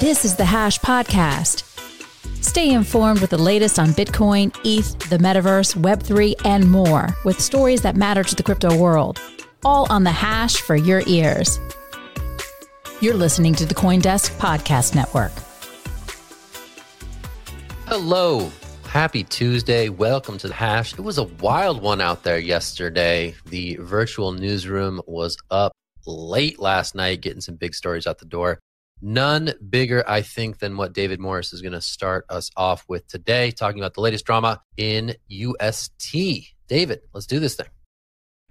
This is the Hash Podcast. Stay informed with the latest on Bitcoin, ETH, the metaverse, Web3, and more with stories that matter to the crypto world. All on the Hash for your ears. You're listening to the Coindesk Podcast Network. Hello. Happy Tuesday. Welcome to the Hash. It was a wild one out there yesterday. The virtual newsroom was up late last night, getting some big stories out the door. None bigger, I think, than what David Morris is going to start us off with today, talking about the latest drama in UST. David, let's do this thing.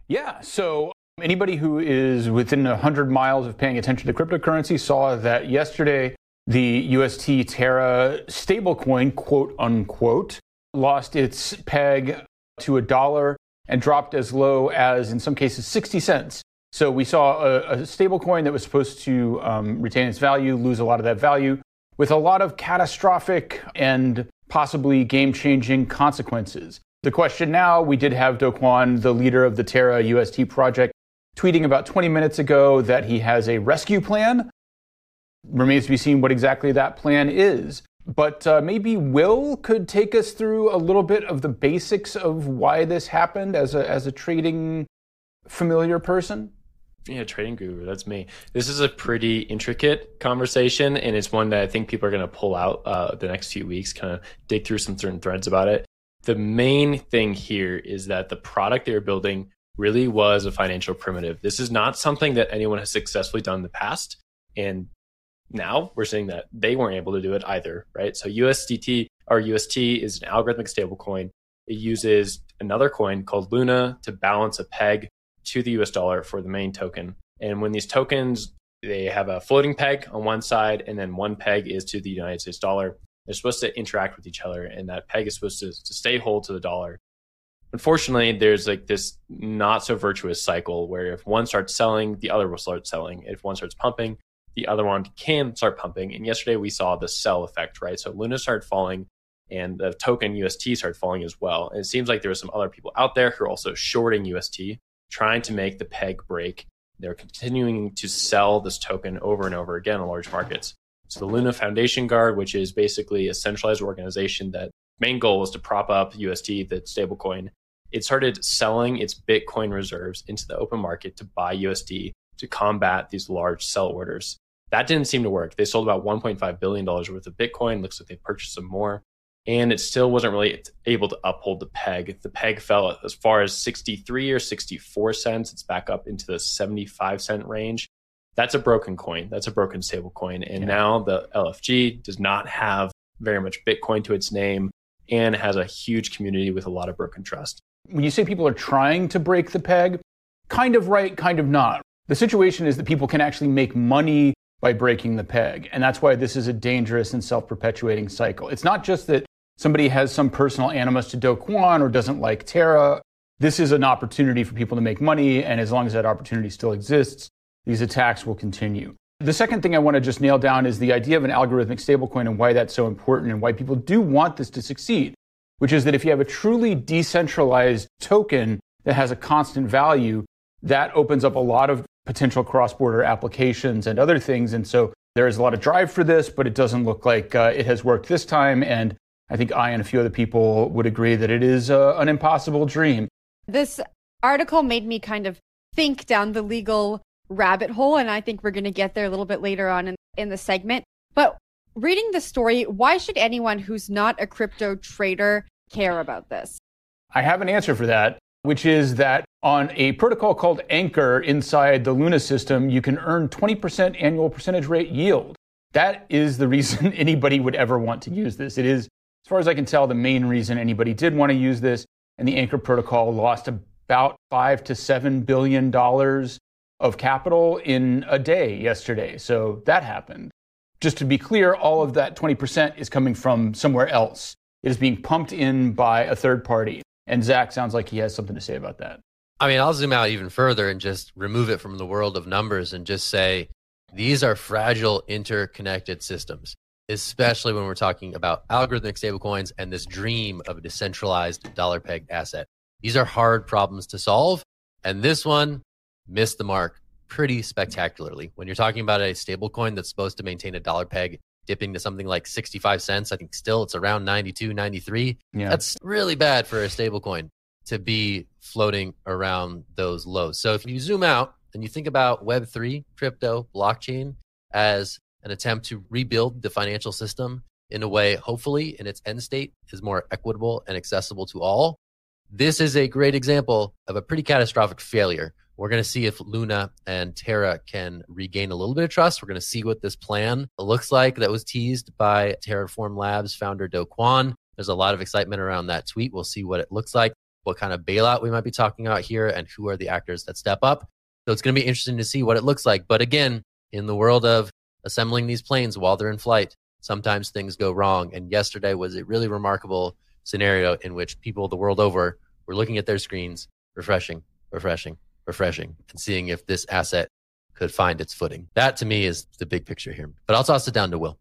Yeah. So, anybody who is within 100 miles of paying attention to cryptocurrency saw that yesterday the UST Terra stablecoin, quote unquote, lost its peg to a dollar and dropped as low as, in some cases, 60 cents. So we saw a, a stablecoin that was supposed to um, retain its value lose a lot of that value with a lot of catastrophic and possibly game changing consequences. The question now we did have Do Kwon, the leader of the Terra UST project, tweeting about 20 minutes ago that he has a rescue plan. Remains to be seen what exactly that plan is. But uh, maybe Will could take us through a little bit of the basics of why this happened as a, as a trading familiar person yeah, trading guru. That's me. This is a pretty intricate conversation, and it's one that I think people are going to pull out uh, the next few weeks, kind of dig through some certain threads about it. The main thing here is that the product they were building really was a financial primitive. This is not something that anyone has successfully done in the past, and now we're seeing that they weren't able to do it either, right? So USDT or UST is an algorithmic stablecoin. It uses another coin called Luna to balance a peg to the US dollar for the main token. And when these tokens, they have a floating peg on one side, and then one peg is to the United States dollar. They're supposed to interact with each other, and that peg is supposed to, to stay whole to the dollar. Unfortunately, there's like this not so virtuous cycle where if one starts selling, the other will start selling. If one starts pumping, the other one can start pumping. And yesterday we saw the sell effect, right? So Luna started falling and the token UST started falling as well. And it seems like there are some other people out there who are also shorting UST trying to make the peg break. They're continuing to sell this token over and over again in large markets. So the Luna Foundation Guard, which is basically a centralized organization that main goal was to prop up UST, the stablecoin, it started selling its Bitcoin reserves into the open market to buy UST to combat these large sell orders. That didn't seem to work. They sold about $1.5 billion worth of Bitcoin. Looks like they purchased some more and it still wasn't really able to uphold the peg. The peg fell as far as 63 or 64 cents. It's back up into the 75 cent range. That's a broken coin. That's a broken stable coin. And yeah. now the LFG does not have very much Bitcoin to its name and has a huge community with a lot of broken trust. When you say people are trying to break the peg, kind of right, kind of not. The situation is that people can actually make money by breaking the peg. And that's why this is a dangerous and self perpetuating cycle. It's not just that somebody has some personal animus to Do Kwon or doesn't like Terra, this is an opportunity for people to make money. And as long as that opportunity still exists, these attacks will continue. The second thing I want to just nail down is the idea of an algorithmic stablecoin and why that's so important and why people do want this to succeed, which is that if you have a truly decentralized token that has a constant value, that opens up a lot of potential cross border applications and other things. And so there is a lot of drive for this, but it doesn't look like uh, it has worked this time. And I think I and a few other people would agree that it is uh, an impossible dream. This article made me kind of think down the legal rabbit hole, and I think we're going to get there a little bit later on in, in the segment. But reading the story, why should anyone who's not a crypto trader care about this? I have an answer for that, which is that on a protocol called Anchor inside the Luna system, you can earn 20% annual percentage rate yield. That is the reason anybody would ever want to use this. It is as far as I can tell, the main reason anybody did want to use this and the Anchor protocol lost about five to seven billion dollars of capital in a day yesterday. So that happened. Just to be clear, all of that 20% is coming from somewhere else. It is being pumped in by a third party. And Zach sounds like he has something to say about that. I mean, I'll zoom out even further and just remove it from the world of numbers and just say these are fragile, interconnected systems especially when we're talking about algorithmic stablecoins and this dream of a decentralized dollar pegged asset. These are hard problems to solve. And this one missed the mark pretty spectacularly. When you're talking about a stablecoin that's supposed to maintain a dollar peg dipping to something like 65 cents. I think still it's around 92, 93. Yeah. That's really bad for a stablecoin to be floating around those lows. So if you zoom out and you think about Web3, crypto, blockchain as an attempt to rebuild the financial system in a way, hopefully, in its end state, is more equitable and accessible to all. This is a great example of a pretty catastrophic failure. We're going to see if Luna and Terra can regain a little bit of trust. We're going to see what this plan looks like that was teased by Terraform Labs founder Do Kwon. There's a lot of excitement around that tweet. We'll see what it looks like, what kind of bailout we might be talking about here, and who are the actors that step up. So it's going to be interesting to see what it looks like. But again, in the world of assembling these planes while they're in flight, sometimes things go wrong. And yesterday was a really remarkable scenario in which people the world over were looking at their screens, refreshing, refreshing, refreshing, and seeing if this asset could find its footing. That to me is the big picture here. But I'll toss it down to Will.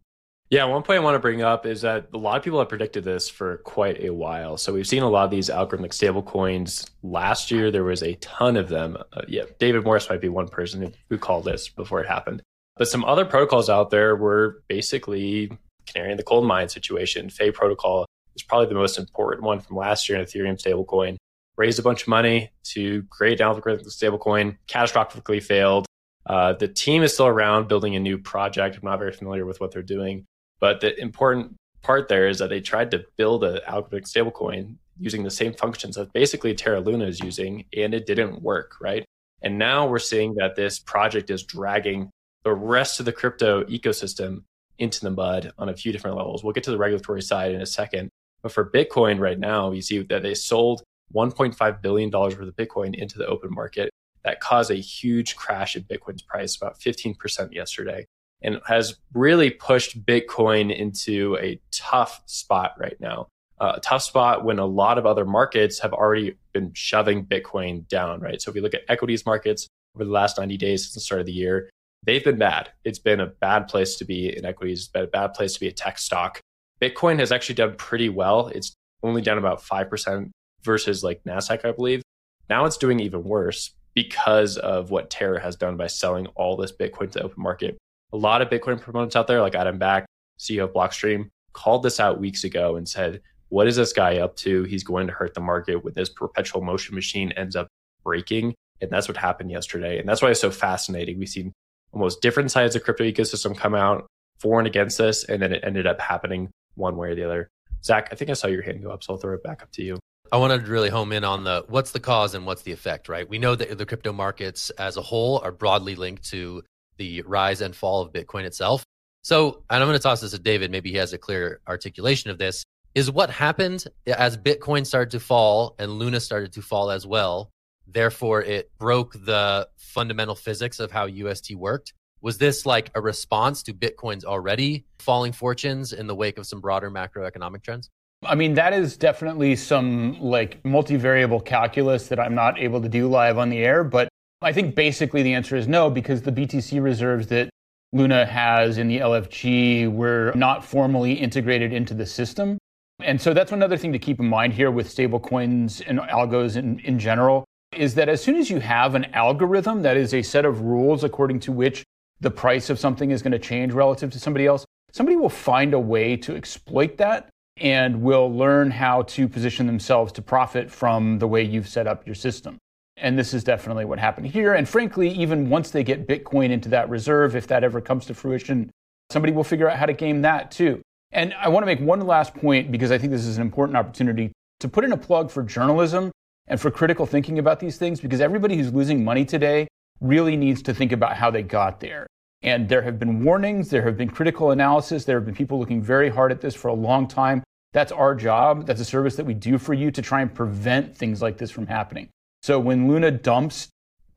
Yeah, one point I want to bring up is that a lot of people have predicted this for quite a while. So we've seen a lot of these algorithmic stablecoins. Last year, there was a ton of them. Uh, yeah, David Morris might be one person who, who called this before it happened. But some other protocols out there were basically canary in the coal mine situation. Fei protocol is probably the most important one from last year in Ethereum stablecoin. Raised a bunch of money to create an algorithmic stablecoin, catastrophically failed. Uh, the team is still around building a new project. I'm not very familiar with what they're doing, but the important part there is that they tried to build an algorithmic stablecoin using the same functions that basically Terra Luna is using, and it didn't work, right? And now we're seeing that this project is dragging the rest of the crypto ecosystem into the mud on a few different levels. We'll get to the regulatory side in a second. But for Bitcoin right now, you see that they sold $1.5 billion worth of Bitcoin into the open market. That caused a huge crash in Bitcoin's price, about 15% yesterday, and has really pushed Bitcoin into a tough spot right now. Uh, a tough spot when a lot of other markets have already been shoving Bitcoin down, right? So if we look at equities markets over the last 90 days since the start of the year, they've been bad. It's been a bad place to be in equities, been a bad place to be a tech stock. Bitcoin has actually done pretty well. It's only down about 5% versus like NASDAQ, I believe. Now it's doing even worse because of what Terra has done by selling all this Bitcoin to the open market. A lot of Bitcoin proponents out there, like Adam Back, CEO of Blockstream, called this out weeks ago and said, What is this guy up to? He's going to hurt the market with this perpetual motion machine ends up breaking. And that's what happened yesterday. And that's why it's so fascinating. We've seen almost different sides of crypto ecosystem come out for and against this, and then it ended up happening one way or the other. Zach, I think I saw your hand go up, so I'll throw it back up to you. I wanted to really home in on the what's the cause and what's the effect, right? We know that the crypto markets as a whole are broadly linked to the rise and fall of Bitcoin itself. So, and I'm going to toss this to David. Maybe he has a clear articulation of this. Is what happened as Bitcoin started to fall and Luna started to fall as well. Therefore, it broke the fundamental physics of how UST worked. Was this like a response to Bitcoin's already falling fortunes in the wake of some broader macroeconomic trends? I mean, that is definitely some like multivariable calculus that I'm not able to do live on the air. But I think basically the answer is no, because the BTC reserves that Luna has in the LFG were not formally integrated into the system. And so that's another thing to keep in mind here with stablecoins and algos in, in general is that as soon as you have an algorithm that is a set of rules according to which the price of something is going to change relative to somebody else, somebody will find a way to exploit that and will learn how to position themselves to profit from the way you've set up your system. And this is definitely what happened here. And frankly, even once they get Bitcoin into that reserve, if that ever comes to fruition, somebody will figure out how to game that too. And I want to make one last point because I think this is an important opportunity to put in a plug for journalism and for critical thinking about these things because everybody who's losing money today really needs to think about how they got there. And there have been warnings, there have been critical analysis, there have been people looking very hard at this for a long time. That's our job. That's a service that we do for you to try and prevent things like this from happening. So when Luna dumps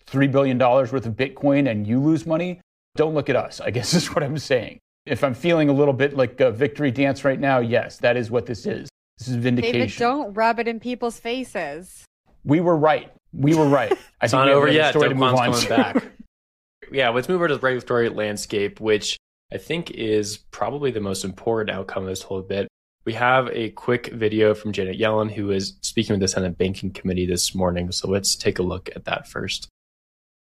$3 billion worth of Bitcoin and you lose money, don't look at us, I guess is what I'm saying. If I'm feeling a little bit like a victory dance right now, yes, that is what this is. This is vindication. David, don't rub it in people's faces. We were right. We were right. I it's not over yet. Story to move on. coming back. yeah, let's move over to the regulatory landscape, which I think is probably the most important outcome of this whole bit. We have a quick video from Janet Yellen, who is speaking with the Senate Banking Committee this morning. So let's take a look at that first.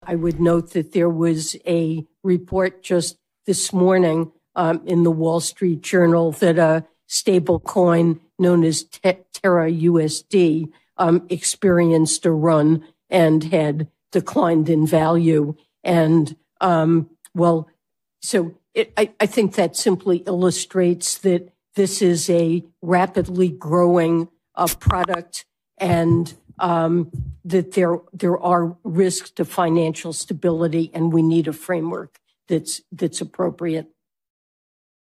I would note that there was a report just this morning um, in the Wall Street Journal that a stable coin known as Terra USD um, experienced a run and had declined in value. And um, well, so it, I, I think that simply illustrates that this is a rapidly growing uh, product and um, that there there are risks to financial stability, and we need a framework that's that's appropriate.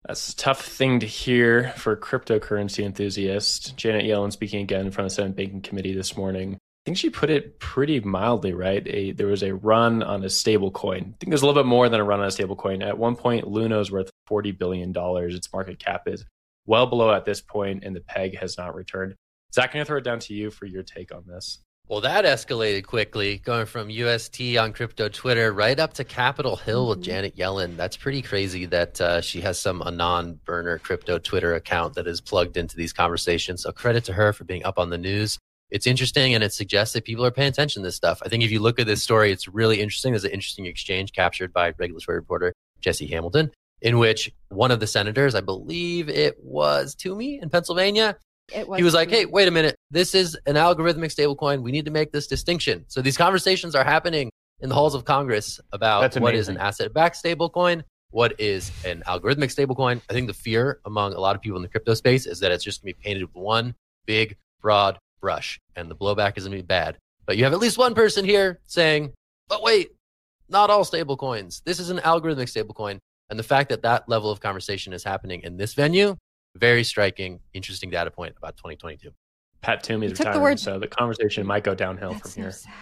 That's a tough thing to hear for cryptocurrency enthusiasts. Janet Yellen speaking again in front of the Senate Banking Committee this morning. I think she put it pretty mildly, right? A, there was a run on a stable coin. I think there's a little bit more than a run on a stable coin. At one point, Luna's worth $40 billion. Its market cap is well below at this point, and the peg has not returned. Zach, I'm going to throw it down to you for your take on this. Well, that escalated quickly, going from UST on crypto Twitter right up to Capitol Hill with mm-hmm. Janet Yellen. That's pretty crazy that uh, she has some anon burner crypto Twitter account that is plugged into these conversations. So credit to her for being up on the news. It's interesting and it suggests that people are paying attention to this stuff. I think if you look at this story, it's really interesting. There's an interesting exchange captured by regulatory reporter Jesse Hamilton, in which one of the senators, I believe it was Toomey in Pennsylvania, was he was like, "Hey, wait a minute. This is an algorithmic stablecoin. We need to make this distinction." So these conversations are happening in the halls of Congress about what is an asset-backed stablecoin, what is an algorithmic stablecoin. I think the fear among a lot of people in the crypto space is that it's just going to be painted with one big, broad brush, and the blowback is going to be bad. But you have at least one person here saying, "But wait, not all stablecoins. This is an algorithmic stablecoin." And the fact that that level of conversation is happening in this venue very striking, interesting data point about 2022. Pat Toomey's retiring, the word... so the conversation might go downhill that's from here. Sad.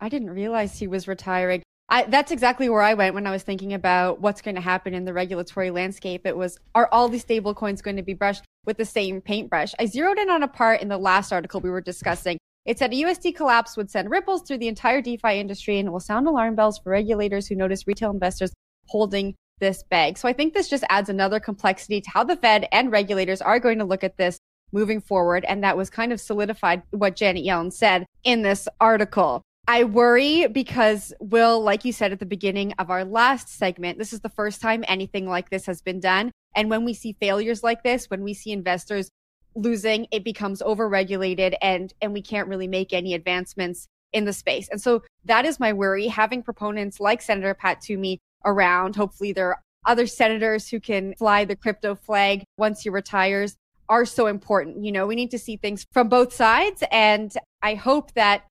I didn't realize he was retiring. I, that's exactly where I went when I was thinking about what's going to happen in the regulatory landscape. It was, are all these stable coins going to be brushed with the same paintbrush? I zeroed in on a part in the last article we were discussing. It said a USD collapse would send ripples through the entire DeFi industry and will sound alarm bells for regulators who notice retail investors holding this bag. So I think this just adds another complexity to how the Fed and regulators are going to look at this moving forward. And that was kind of solidified what Janet Yellen said in this article. I worry because, Will, like you said at the beginning of our last segment, this is the first time anything like this has been done. And when we see failures like this, when we see investors losing, it becomes overregulated and, and we can't really make any advancements in the space. And so that is my worry. Having proponents like Senator Pat Toomey around. Hopefully, there are other senators who can fly the crypto flag once he retires are so important. You know, we need to see things from both sides. And I hope that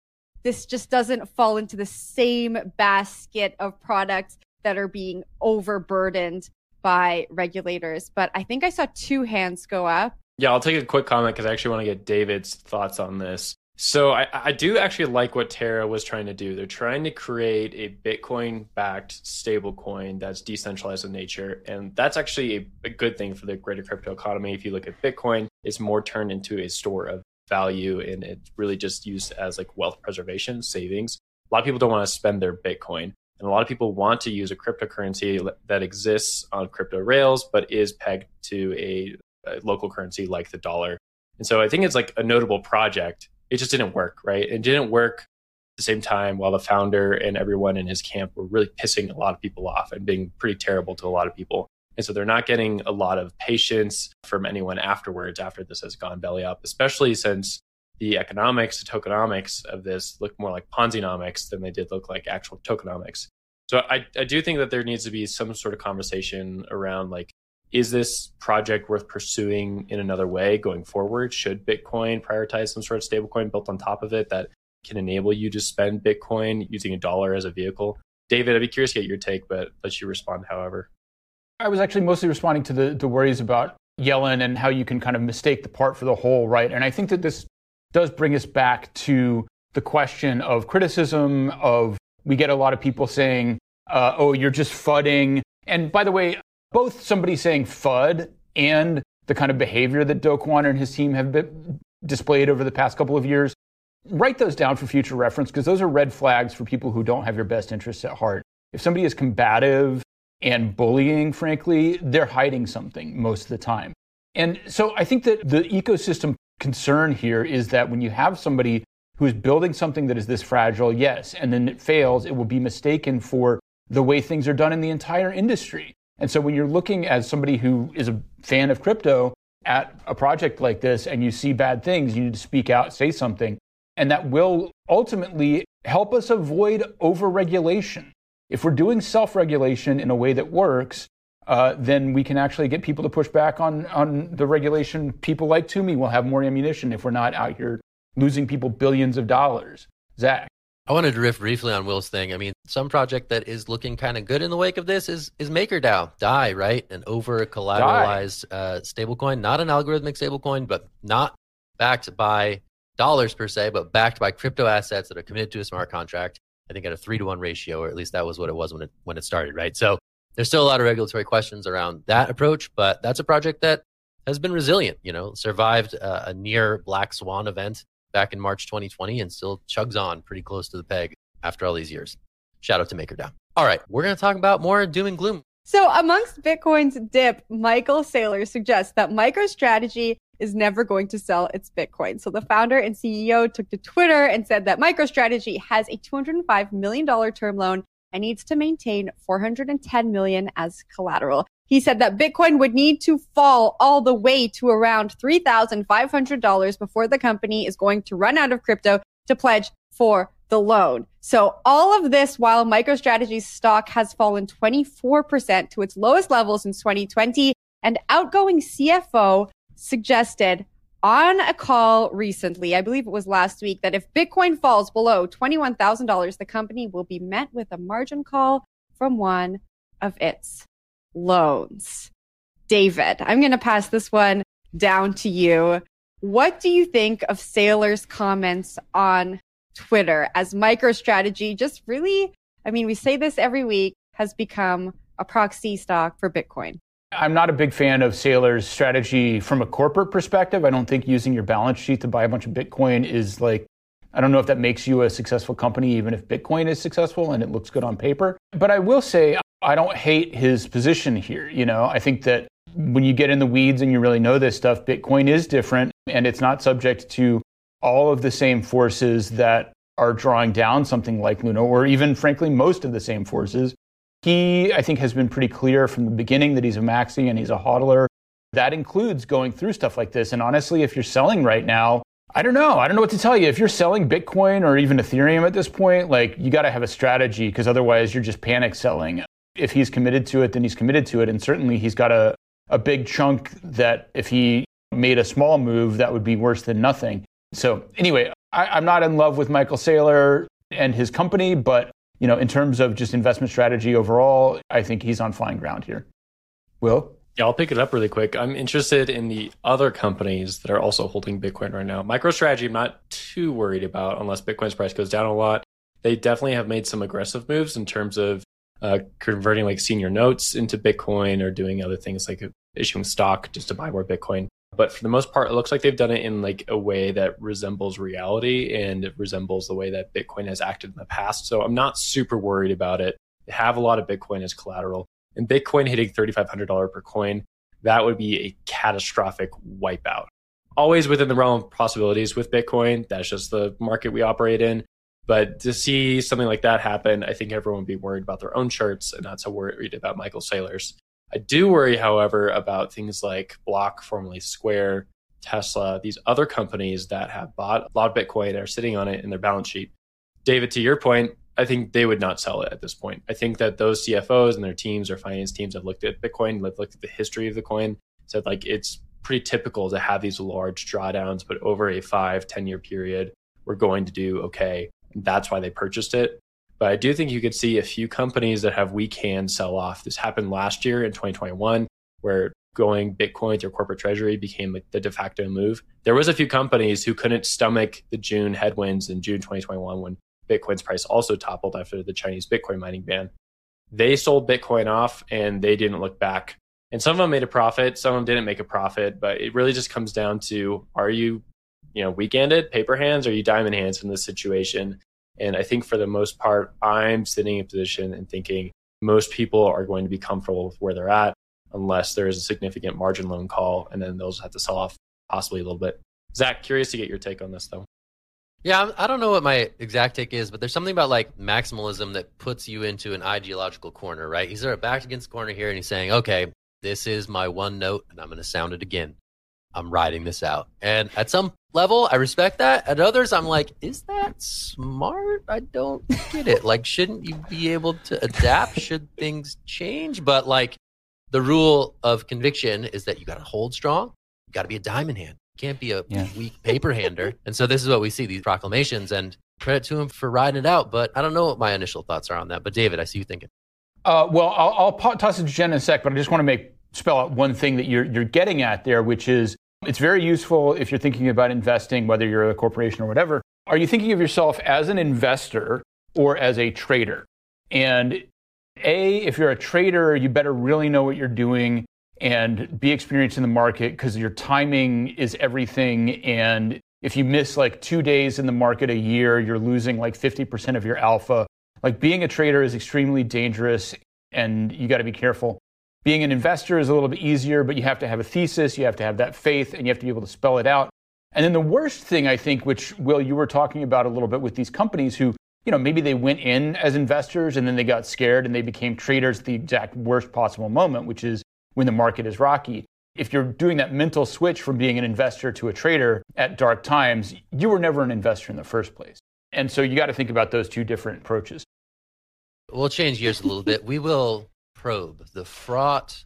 this just doesn't fall into the same basket of products that are being overburdened by regulators. But I think I saw two hands go up. Yeah, I'll take a quick comment because I actually want to get David's thoughts on this. So I, I do actually like what Terra was trying to do. They're trying to create a Bitcoin backed stablecoin that's decentralized in nature. And that's actually a, a, good thing for the greater crypto economy. If you look at Bitcoin, it's more turned into a store of value and it's really just used as like wealth preservation, savings. A lot of people don't want to spend their Bitcoin. And a lot of people want to use a cryptocurrency that exists on crypto rails, but is pegged to a, a local currency like the dollar. And so I think it's like a notable project it just didn't work, right? It didn't work at the same time while the founder and everyone in his camp were really pissing a lot of people off and being pretty terrible to a lot of people. And so they're not getting a lot of patience from anyone afterwards after this has gone belly up, especially since the economics, the tokenomics of this look more like Ponzi-nomics than they did look like actual tokenomics. So I, I do think that there needs to be some sort of conversation around like is this project worth pursuing in another way going forward? Should Bitcoin prioritize some sort of stablecoin built on top of it that can enable you to spend Bitcoin using a dollar as a vehicle? David, I'd be curious to get your take, but let you respond however. I was actually mostly responding to the, the worries about Yellen and how you can kind of mistake the part for the whole, right? And I think that this does bring us back to the question of criticism of we get a lot of people saying, uh, oh, you're just fudding. And by the way, both somebody saying FUD and the kind of behavior that Do Kwon and his team have been displayed over the past couple of years. Write those down for future reference because those are red flags for people who don't have your best interests at heart. If somebody is combative and bullying, frankly, they're hiding something most of the time. And so I think that the ecosystem concern here is that when you have somebody who is building something that is this fragile, yes, and then it fails, it will be mistaken for the way things are done in the entire industry. And so when you're looking as somebody who is a fan of crypto at a project like this and you see bad things, you need to speak out, say something. And that will ultimately help us avoid overregulation. If we're doing self regulation in a way that works, uh, then we can actually get people to push back on, on the regulation. People like Toomey will have more ammunition if we're not out here losing people billions of dollars. Zach. I wanted to riff briefly on Will's thing. I mean, some project that is looking kind of good in the wake of this is is MakerDAO, DAI, right? An over collateralized uh, stablecoin, not an algorithmic stablecoin, but not backed by dollars per se, but backed by crypto assets that are committed to a smart contract. I think at a three to one ratio, or at least that was what it was when it when it started, right? So there's still a lot of regulatory questions around that approach, but that's a project that has been resilient. You know, survived uh, a near black swan event back in March 2020 and still chugs on pretty close to the peg after all these years. Shout out to MakerDAO. All right, we're going to talk about more doom and gloom. So, amongst Bitcoin's dip, Michael Saylor suggests that MicroStrategy is never going to sell its Bitcoin. So, the founder and CEO took to Twitter and said that MicroStrategy has a $205 million term loan and needs to maintain 410 million as collateral. He said that Bitcoin would need to fall all the way to around $3,500 before the company is going to run out of crypto to pledge for the loan. So all of this while MicroStrategy's stock has fallen 24% to its lowest level since 2020 and outgoing CFO suggested on a call recently, I believe it was last week, that if Bitcoin falls below $21,000, the company will be met with a margin call from one of its loans. David, I'm going to pass this one down to you. What do you think of Saylor's comments on Twitter as MicroStrategy just really, I mean, we say this every week, has become a proxy stock for Bitcoin? I'm not a big fan of Saylor's strategy from a corporate perspective. I don't think using your balance sheet to buy a bunch of Bitcoin is like, I don't know if that makes you a successful company, even if Bitcoin is successful and it looks good on paper. But I will say, I don't hate his position here. You know, I think that when you get in the weeds and you really know this stuff, Bitcoin is different and it's not subject to all of the same forces that are drawing down something like Luna, or even frankly, most of the same forces. He, I think, has been pretty clear from the beginning that he's a maxi and he's a hodler. That includes going through stuff like this. And honestly, if you're selling right now, I don't know. I don't know what to tell you. If you're selling Bitcoin or even Ethereum at this point, like you got to have a strategy because otherwise you're just panic selling if he's committed to it, then he's committed to it. And certainly he's got a, a big chunk that if he made a small move, that would be worse than nothing. So anyway, I, am not in love with Michael Saylor and his company, but you know, in terms of just investment strategy overall, I think he's on flying ground here. Will? Yeah, I'll pick it up really quick. I'm interested in the other companies that are also holding Bitcoin right now. MicroStrategy, I'm not too worried about unless Bitcoin's price goes down a lot. They definitely have made some aggressive moves in terms of uh, converting like senior notes into Bitcoin or doing other things like issuing stock just to buy more Bitcoin. But for the most part, it looks like they've done it in like a way that resembles reality and it resembles the way that Bitcoin has acted in the past. So I'm not super worried about it. They have a lot of Bitcoin as collateral. And Bitcoin hitting $3,500 per coin, that would be a catastrophic wipeout. Always within the realm of possibilities with Bitcoin. That's just the market we operate in. But to see something like that happen, I think everyone would be worried about their own charts and not so worried about Michael Saylor's. I do worry, however, about things like Block, formerly Square, Tesla, these other companies that have bought a lot of Bitcoin and are sitting on it in their balance sheet. David, to your point, I think they would not sell it at this point. I think that those CFOs and their teams or finance teams have looked at Bitcoin, have looked at the history of the coin, said like it's pretty typical to have these large drawdowns, but over a five, 10 year period, we're going to do okay. That's why they purchased it. But I do think you could see a few companies that have weak hands sell off. This happened last year in 2021, where going Bitcoin through corporate treasury became like the de facto move. There was a few companies who couldn't stomach the June headwinds in June 2021 when Bitcoin's price also toppled after the Chinese Bitcoin mining ban. They sold Bitcoin off and they didn't look back. And some of them made a profit, some of them didn't make a profit, but it really just comes down to are you you know, weak-handed, paper hands, or you diamond hands in this situation? And I think for the most part, I'm sitting in a position and thinking most people are going to be comfortable with where they're at unless there is a significant margin loan call, and then they'll just have to sell off possibly a little bit. Zach, curious to get your take on this though. Yeah, I don't know what my exact take is, but there's something about like maximalism that puts you into an ideological corner, right? He's sort of backed against the corner here and he's saying, okay, this is my one note and I'm going to sound it again. I'm riding this out. And at some level, I respect that. At others, I'm like, is that smart? I don't get it. Like, shouldn't you be able to adapt? Should things change? But like, the rule of conviction is that you got to hold strong. You got to be a diamond hand. You can't be a yeah. weak paper hander. And so this is what we see these proclamations and credit to him for riding it out. But I don't know what my initial thoughts are on that. But David, I see you thinking. Uh, well, I'll, I'll toss it to Jen in a sec, but I just want to make spell out one thing that you're you're getting at there, which is it's very useful if you're thinking about investing, whether you're a corporation or whatever. Are you thinking of yourself as an investor or as a trader? And A, if you're a trader, you better really know what you're doing and be experienced in the market because your timing is everything. And if you miss like two days in the market a year, you're losing like 50% of your alpha. Like being a trader is extremely dangerous and you got to be careful. Being an investor is a little bit easier, but you have to have a thesis, you have to have that faith, and you have to be able to spell it out. And then the worst thing, I think, which Will, you were talking about a little bit with these companies who, you know, maybe they went in as investors and then they got scared and they became traders at the exact worst possible moment, which is when the market is rocky. If you're doing that mental switch from being an investor to a trader at dark times, you were never an investor in the first place. And so you got to think about those two different approaches. We'll change gears a little bit. We will probe the fraught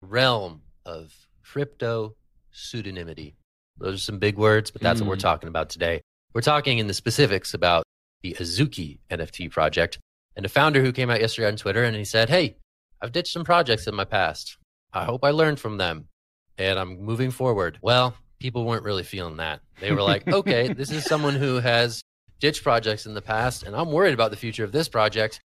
realm of crypto pseudonymity. Those are some big words, but that's mm. what we're mm. talking about today. We're talking in the specifics about the Azuki NFT project and a founder who came out yesterday on Twitter and he said, Hey, I've ditched some projects in my past. I hope I learned from them and I'm moving forward. Well, people weren't really feeling that. They were like, okay, this is someone who has ditched projects in the past and I'm worried about the future of this project.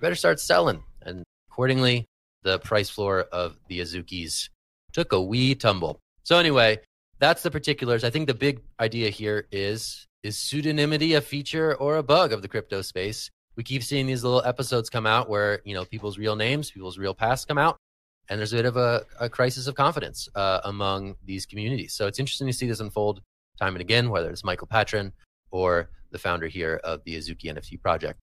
Better start selling. And Accordingly, the price floor of the Azukis took a wee tumble. So anyway, that's the particulars. I think the big idea here is is pseudonymity a feature or a bug of the crypto space? We keep seeing these little episodes come out where you know people's real names, people's real past come out, and there's a bit of a, a crisis of confidence uh, among these communities. So it's interesting to see this unfold time and again, whether it's Michael Patryn or the founder here of the Azuki NFT project.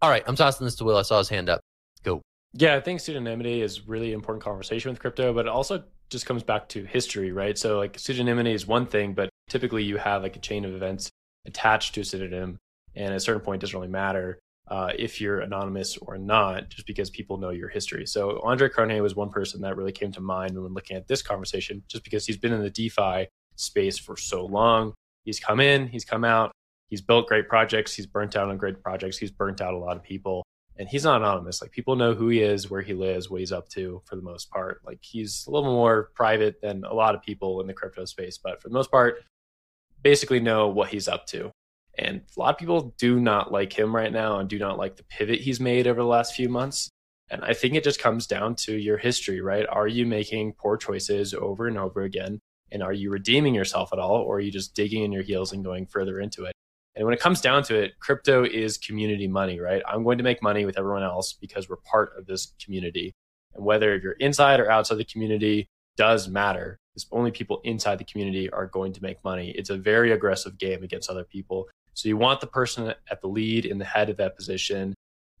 All right, I'm tossing this to Will. I saw his hand up. Go. Yeah, I think pseudonymity is really important conversation with crypto, but it also just comes back to history, right? So like pseudonymity is one thing, but typically you have like a chain of events attached to a pseudonym, and at a certain point it doesn't really matter uh, if you're anonymous or not, just because people know your history. So Andre Cronje was one person that really came to mind when looking at this conversation, just because he's been in the DeFi space for so long. He's come in, he's come out, he's built great projects, he's burnt out on great projects, he's burnt out a lot of people and he's not anonymous. Like people know who he is, where he lives, what he's up to for the most part. Like he's a little more private than a lot of people in the crypto space, but for the most part, basically know what he's up to. And a lot of people do not like him right now and do not like the pivot he's made over the last few months. And I think it just comes down to your history, right? Are you making poor choices over and over again? And are you redeeming yourself at all? Or are you just digging in your heels and going further into it? And when it comes down to it, crypto is community money, right? I'm going to make money with everyone else because we're part of this community. And whether you're inside or outside the community does matter. Because only people inside the community are going to make money. It's a very aggressive game against other people. So you want the person at the lead in the head of that position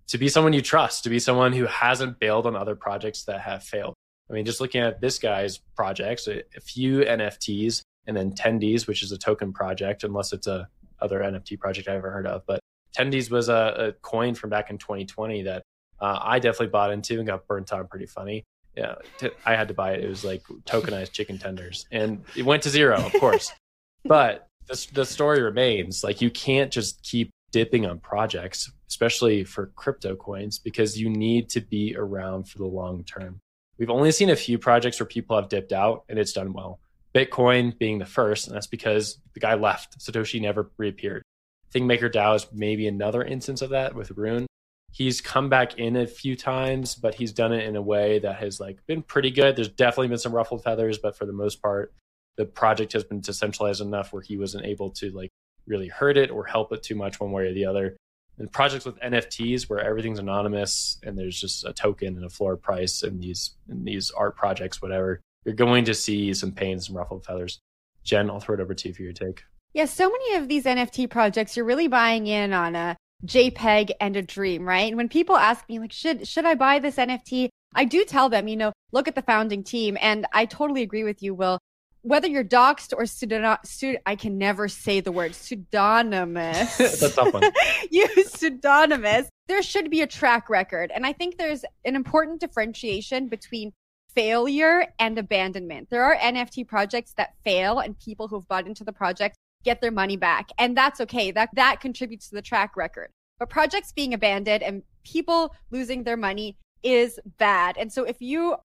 to be someone you trust, to be someone who hasn't bailed on other projects that have failed. I mean, just looking at this guy's projects, a, a few NFTs and then Tendies, which is a token project, unless it's a other NFT project I've ever heard of. But Tendies was a, a coin from back in 2020 that uh, I definitely bought into and got burnt on pretty funny. Yeah, t- I had to buy it. It was like tokenized chicken tenders, and it went to zero, of course. but the, the story remains like you can't just keep dipping on projects, especially for crypto coins, because you need to be around for the long term. We've only seen a few projects where people have dipped out and it's done well. Bitcoin being the first, and that's because the guy left. Satoshi never reappeared. I think MakerDAO is maybe another instance of that with Rune. He's come back in a few times, but he's done it in a way that has like been pretty good. There's definitely been some ruffled feathers, but for the most part, the project has been decentralized enough where he wasn't able to like really hurt it or help it too much one way or the other. And projects with NFTs where everything's anonymous and there's just a token and a floor price and these and these art projects, whatever, you're going to see some pain, some ruffled feathers. Jen, I'll throw it over to you for your take. Yeah, so many of these NFT projects, you're really buying in on a JPEG and a dream, right? And when people ask me, like, should should I buy this NFT? I do tell them, you know, look at the founding team, and I totally agree with you, Will. Whether you're doxxed or pseudo, I can never say the word pseudonymous. That's tough one. you pseudonymous. There should be a track record, and I think there's an important differentiation between failure and abandonment. There are NFT projects that fail, and people who've bought into the project get their money back. And that's okay. That, that contributes to the track record. But projects being abandoned and people losing their money is bad. And so if you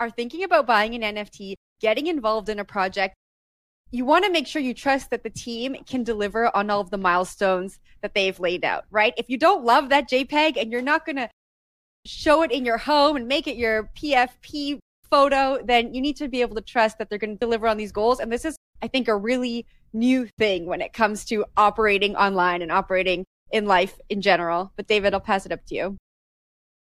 are thinking about buying an NFT, getting involved in a project, you want to make sure you trust that the team can deliver on all of the milestones that they've laid out, right? If you don't love that JPEG and you're not going to show it in your home and make it your PFP photo, then you need to be able to trust that they're going to deliver on these goals. And this is, I think, a really new thing when it comes to operating online and operating in life in general. But David, I'll pass it up to you.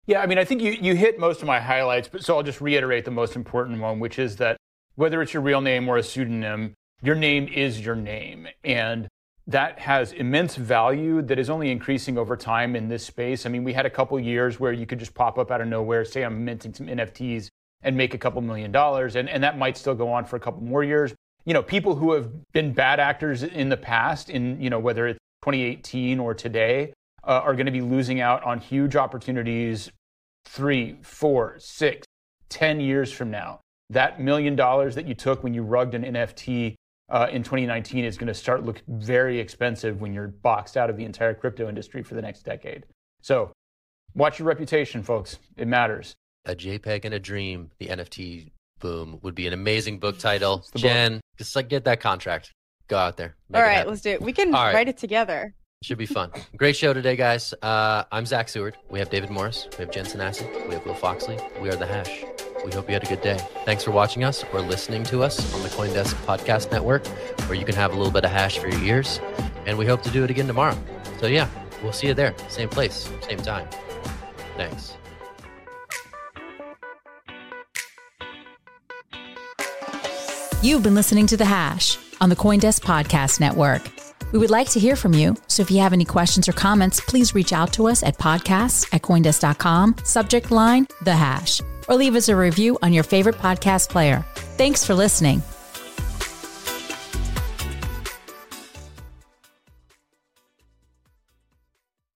Yeah, I mean, I think you, you hit most of my highlights, but so I'll just reiterate the most important one, which is that whether it's your real name or a pseudonym, your name is your name. And that has immense value that is only increasing over time in this space. I mean, we had a couple years where you could just pop up out of nowhere, say I'm minting some NFTs and make a couple million dollars, and, and that might still go on for a couple more years you know, people who have been bad actors in the past, in you know whether it's 2018 or today, uh, are going to be losing out on huge opportunities three, four, six, ten years from now. That million dollars that you took when you rugged an NFT uh, in 2019 is going to start look very expensive when you're boxed out of the entire crypto industry for the next decade. So, watch your reputation, folks. It matters. A JPEG and a dream, the NFT boom would be an amazing book title. Jen, book. just like get that contract. Go out there. All right, let's do it. We can right. write it together. Should be fun. Great show today, guys. Uh, I'm Zach Seward. We have David Morris. We have Jen Sanasie. We have Will Foxley. We are The Hash. We hope you had a good day. Thanks for watching us or listening to us on the Coindesk Podcast Network, where you can have a little bit of hash for your ears. And we hope to do it again tomorrow. So, yeah, we'll see you there. Same place, same time. Thanks. You've been listening to The Hash on the Coindesk Podcast Network. We would like to hear from you, so if you have any questions or comments, please reach out to us at podcasts at coindesk.com, subject line The Hash, or leave us a review on your favorite podcast player. Thanks for listening.